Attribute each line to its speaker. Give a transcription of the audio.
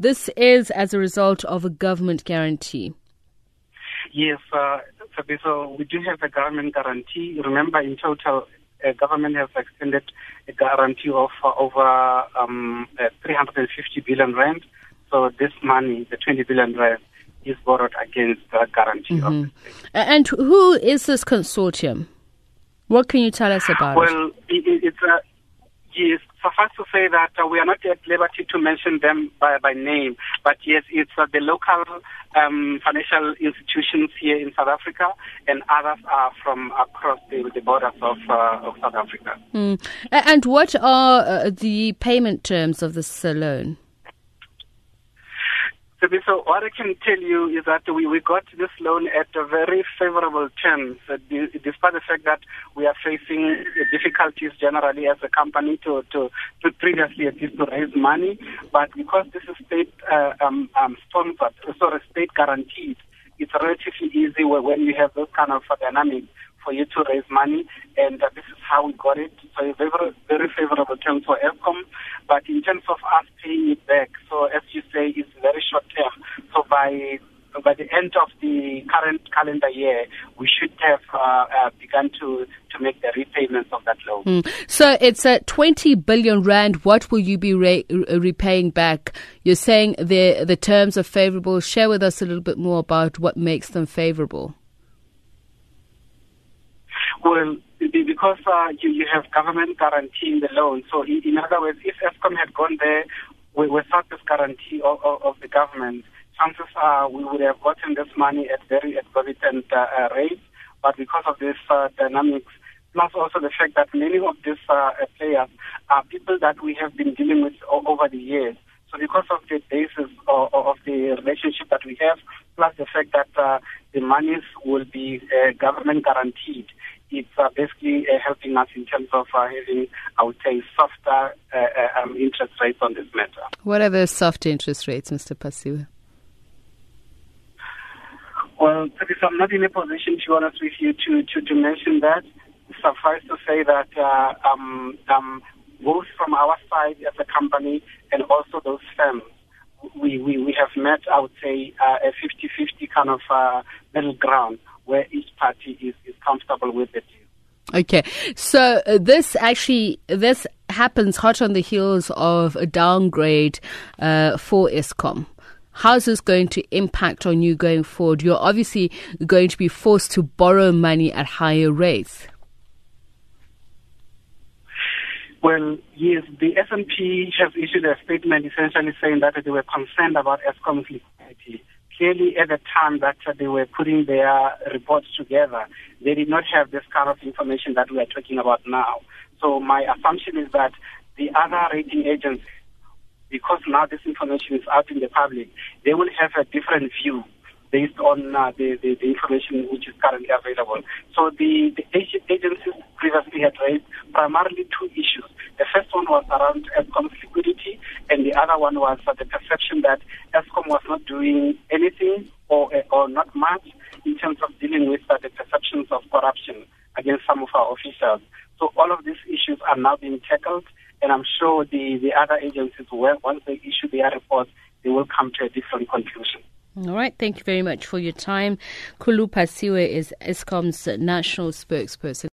Speaker 1: this is as a result of a government guarantee.
Speaker 2: Yes, uh, so we do have a government guarantee. Remember, in total, uh, government has extended a guarantee of uh, over um, uh, 350 billion rand. So this money, the 20 billion rand, is borrowed against the guarantee. Mm-hmm.
Speaker 1: And who is this consortium? What can you tell us about
Speaker 2: well,
Speaker 1: it?
Speaker 2: Well, it's a Yes, suffice to say that uh, we are not at liberty to mention them by, by name, but yes, it's uh, the local um, financial institutions here in South Africa, and others are from across the, the borders of, uh, of South Africa.
Speaker 1: Mm. And what are uh, the payment terms of this loan?
Speaker 2: So what I can tell you is that we, we got this loan at a very favorable terms, uh, despite the fact that we are facing difficulties generally as a company to, to, to previously at least to raise money. But because this is state uh, um, um, sponsored, sorry, state guaranteed, it's relatively easy when you have those kind of dynamics for you to raise money, and uh, this is how we got it. So it's very, very favorable terms for Eskom. But in terms of us paying it back, so as you say, it's very short term. So by by the end of the current calendar year, we should have uh, uh, begun to, to make the repayments of that loan.
Speaker 1: Mm. So it's a 20 billion rand. What will you be re- repaying back? You're saying the the terms are favorable. Share with us a little bit more about what makes them favorable.
Speaker 2: Well, because uh, you, you have government guaranteeing the loan. So, in, in other words, if Eskom had gone there without this guarantee of, of, of, the government, chances are we would have gotten this money at very exorbitant uh, uh, rates. But because of this uh, dynamics, plus also the fact that many of these uh, players are people that we have been dealing with over the years. So because of the basis of, of, the relationship that we have, plus the fact that uh, the monies will be uh, government guaranteed, it's uh, basically uh, helping us in terms of uh, having, I would say, softer uh, uh, um, interest rates on this matter.
Speaker 1: What are the soft interest rates, Mr. Phasiwe?
Speaker 2: Well, I'm not in a position, to be honest with you, to, to, to mention that. Suffice to say that uh, um, um, both from our side as a company and also those firms, we, we, we have met, I would say, uh, a 50-50 kind of uh, middle ground where each party is, is comfortable with it.
Speaker 1: Okay, so uh, this actually this happens hot on the heels of a downgrade uh, for Eskom. How's this going to impact on you going forward? You're obviously going to be forced to borrow money at higher rates.
Speaker 2: Well, yes, the S&P has issued a statement essentially saying that they were concerned about Eskom's liquidity. Clearly, at the time that they were putting their reports together, they did not have this kind of information that we are talking about now. So my assumption is that the other rating agencies, because now this information is out in the public, they will have a different view based on uh, the, the, the, information which is currently available. So the, the agencies previously had raised primarily two issues. The first one was around Eskom's liquidity, and the other one was uh, the perception that Eskom was not doing anything or, uh, or not much in terms of dealing with uh, the perceptions of corruption against some of our officials. So all of these issues are now being tackled, and I'm sure the, the other agencies, will, once they issue their reports, they will come to a different conclusion.
Speaker 1: All right. Thank you very much for your time. Khulu Phasiwe is Eskom's national spokesperson.